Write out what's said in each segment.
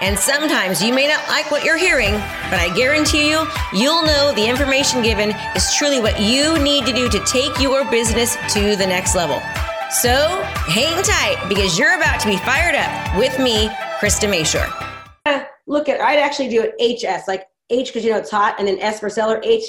And sometimes you may not like what you're hearing, but I guarantee you, you'll know the information given is truly what you need to do to take your business to the next level. So hang tight because you're about to be fired up with me, Krista Mashore. Uh, look at, I'd actually do it HS, like H because you know it's hot, and then S for seller, H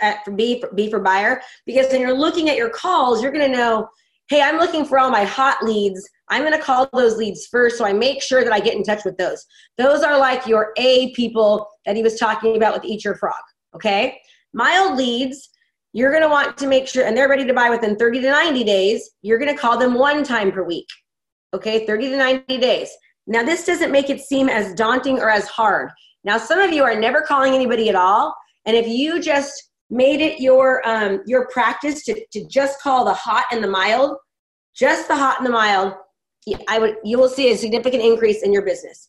uh, for B for B for buyer. Because when you're looking at your calls, you're going to know, hey, I'm looking for all my hot leads I'm going to call those leads first so I make sure that I get in touch with those. Those are like your A people that he was talking about with Eat Your Frog. Okay. Mild leads, you're going to want to make sure, and they're ready to buy within 30 to 90 days. You're going to call them one time per week. Okay. 30 to 90 days. Now, this doesn't make it seem as daunting or as hard. Now, some of you are never calling anybody at all. And if you just made it your um, your practice to, to just call the hot and the mild, just the hot and the mild, I would you will see a significant increase in your business.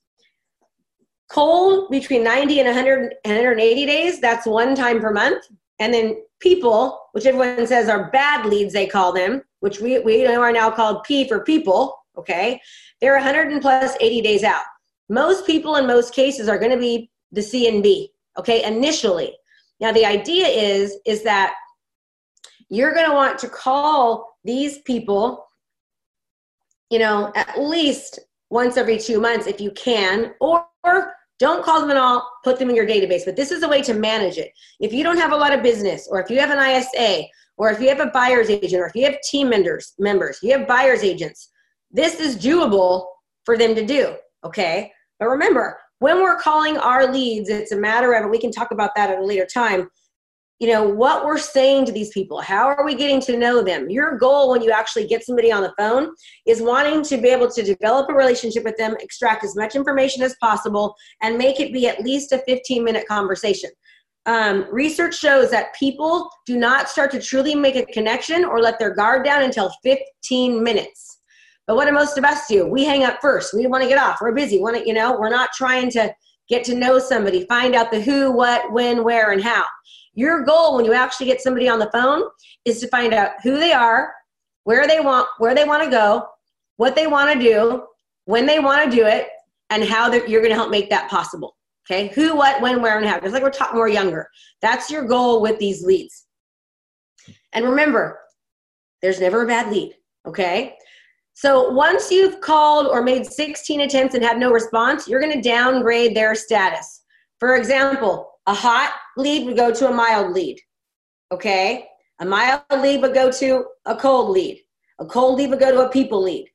Cold between 90 and 100 and 180 days, that's one time per month. And then people, which everyone says are bad leads, they call them, which we, we are now called P for people, okay? They're 100 and plus 80 days out. Most people in most cases are going to be the C and B, okay, initially. Now the idea is is that you're going to want to call these people you know, at least once every two months if you can, or don't call them at all, put them in your database. But this is a way to manage it. If you don't have a lot of business, or if you have an ISA, or if you have a buyer's agent, or if you have team members, members, you have buyer's agents, this is doable for them to do. Okay. But remember, when we're calling our leads, it's a matter of, we can talk about that at a later time, you know what we're saying to these people how are we getting to know them? Your goal when you actually get somebody on the phone is wanting to be able to develop a relationship with them extract as much information as possible and make it be at least a 15 minute conversation. Um, research shows that people do not start to truly make a connection or let their guard down until 15 minutes. But what do most of us do? We hang up first. We want to get off. We're busy. Want to you know we're not trying to get to know somebody find out the who what when where and how your goal when you actually get somebody on the phone is to find out who they are, where they want where they want to go, what they want to do, when they want to do it, and how you're going to help make that possible. Okay, who, what, when, where, and how. Just like we're talking more younger. That's your goal with these leads. And remember, there's never a bad lead. Okay. So once you've called or made 16 attempts and had no response, you're going to downgrade their status. For example, a hot lead would go to a mild lead. Okay? A mild lead would go to a cold lead. A cold lead would go to a people lead.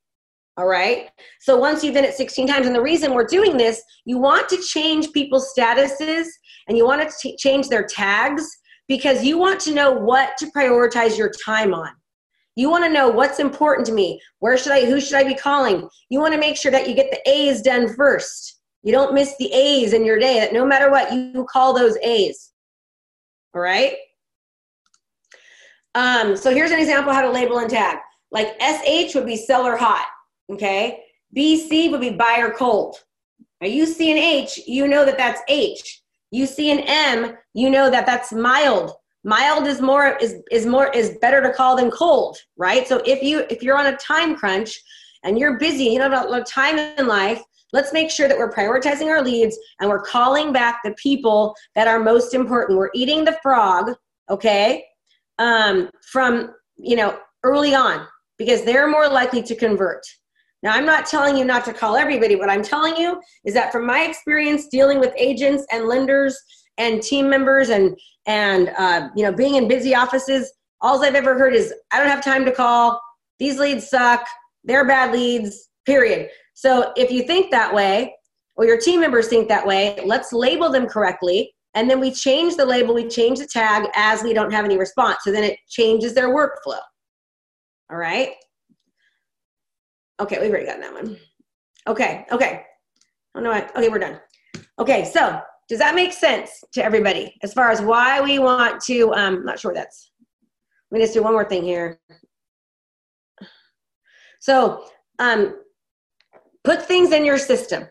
All right? So once you've done it 16 times, and the reason we're doing this, you want to change people's statuses and you want to t- change their tags because you want to know what to prioritize your time on. You want to know what's important to me. Where should I, who should I be calling? You want to make sure that you get the A's done first. You don't miss the A's in your day, that no matter what, you call those A's. All right? Um, so here's an example how to label and tag. Like SH would be seller hot, okay? BC would be buyer cold. Now you see an H, you know that that's H. You see an M, you know that that's mild. Mild is more is is more is better to call than cold, right? So if you if you're on a time crunch and you're busy, you don't have a lot of time in life, Let's make sure that we're prioritizing our leads and we're calling back the people that are most important. We're eating the frog, okay, um, from, you know, early on because they're more likely to convert. Now, I'm not telling you not to call everybody. What I'm telling you is that from my experience dealing with agents and lenders and team members and and uh, you know being in busy offices, all I've ever heard is I don't have time to call. These leads suck. They're bad leads. Period. So if you think that way, or your team members think that way, let's label them correctly. And then we change the label, we change the tag as we don't have any response. So then it changes their workflow. All right. Okay, we've already gotten that one. Okay, okay. Oh no, I, okay, we're done. Okay, so does that make sense to everybody as far as why we want to? Um, not sure that's. Let me just do one more thing here. So, um, put things in your system.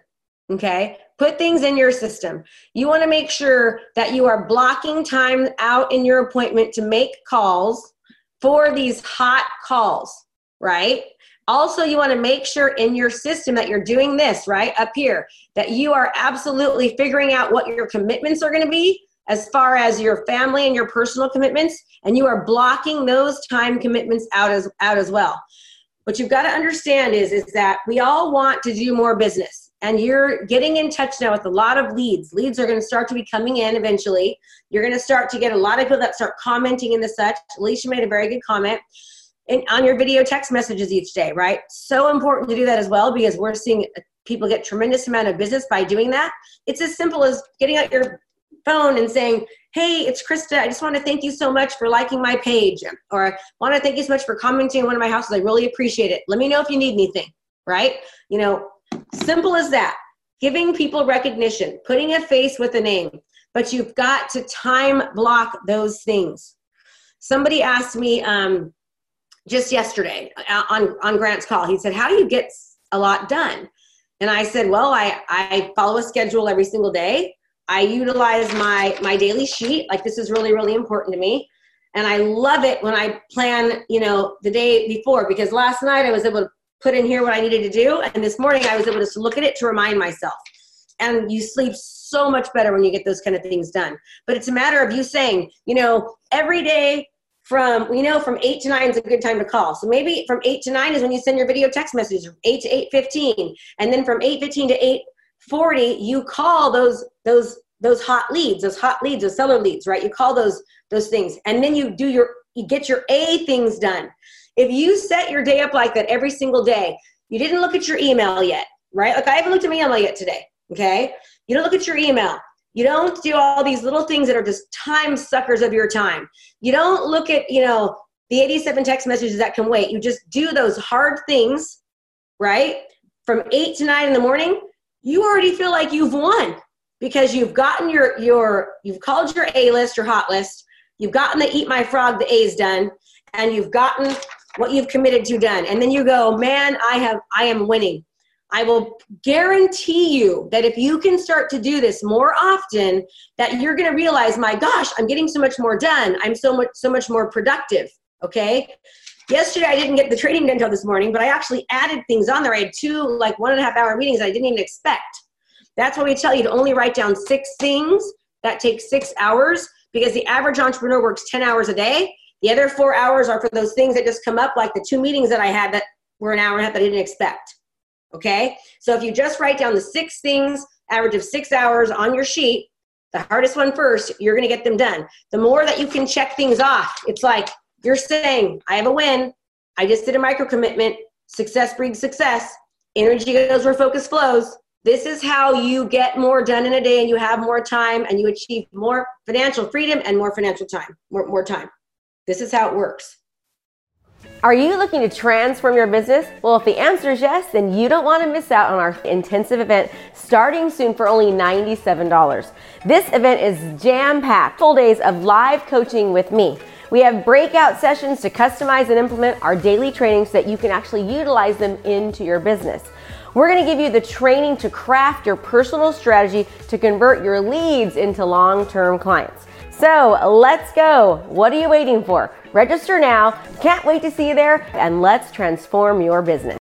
Okay, put things in your system. You want to make sure that you are blocking time out in your appointment to make calls for these hot calls, right? Also, you want to make sure in your system that you're doing this right up here, that you are absolutely figuring out what your commitments are going to be as far as your family and your personal commitments, and you are blocking those time commitments out as out as well. What you've got to understand is is that we all want to do more business, and you're getting in touch now with a lot of leads. Leads are going to start to be coming in eventually. You're going to start to get a lot of people that start commenting in the such. Alicia made a very good comment in, on your video text messages each day, right? So important to do that as well because we're seeing uh, people get tremendous amount of business by doing that. It's as simple as getting out your phone and saying, "Hey, it's Krista. I just want to thank you so much for liking my page, or I want to thank you so much for commenting on one of my houses. I really appreciate it. Let me know if you need anything." Right? You know, simple as that. Giving people recognition, putting a face with a name, but you've got to time block those things. Somebody asked me, um, just yesterday uh, on, on Grant's call. He said, How do you get a lot done? And I said, Well, I, I follow a schedule every single day. I utilize my, my daily sheet. Like, this is really, really important to me. And I love it when I plan, you know, the day before because last night I was able to put in here what I needed to do. And this morning I was able to look at it to remind myself. And you sleep so much better when you get those kind of things done. But it's a matter of you saying, you know, every day from we know from 8 to 9 is a good time to call so maybe from 8 to 9 is when you send your video text message. 8 to 8.15 and then from 8.15 to 8.40 you call those those those hot leads those hot leads those seller leads right? You call those those things. And then you do your you get your a things done. If you set your day up like that every single day you didn't look at your email yet right? Like i haven't looked at my email yet today okay? You don't look at your email. You don't do all these little things that are just time suckers of your time. You don't look at, you know, the 87 text messages that can wait. You just do those hard things, right? From 8 to 9 in the morning, you already feel like you've won because you've gotten your your you've called your A list, your hot list, you've gotten the eat my frog, the A's done, and you've gotten what you've committed to done. And then you go, man, I have I am winning. I will guarantee you that if you can start to do this more often, that you're going to realize, my gosh, I'm getting so much more done. I'm so much so much more productive. Okay. Yesterday I didn't get the training done until this morning, but I actually added things on there. I had two like one and a half hour meetings I didn't even expect. That's why we tell you to only write down six things that take six hours because the average entrepreneur works 10 hours a day. The other four hours are for those things that just come up, like the two meetings that I had that were an hour and a half that I didn't expect. Okay? So if you just write down the six things, average of six hours on your sheet, the hardest one first, you're to get them done. The more that you can check things off, it's like you're saying, I have a win. I just did a micro commitment. Success breeds success. Energy goes where focus flows. This is how you get more done in a day and you have more time and you achieve more financial freedom and more financial time, more, more time. This is how it works. Are you looking to transform your business? Well, if the answer is yes, then you don't want to miss out on our intensive event starting soon for only $97. This event is jam packed, full days of live coaching with me. We have breakout sessions to customize and implement our daily trainings so that you can actually utilize them into your business. We're going to give you the training to craft your personal strategy to convert your leads into long term clients. So let's go. What are you waiting for? Register now. Can't wait to see you there, and let's transform your business.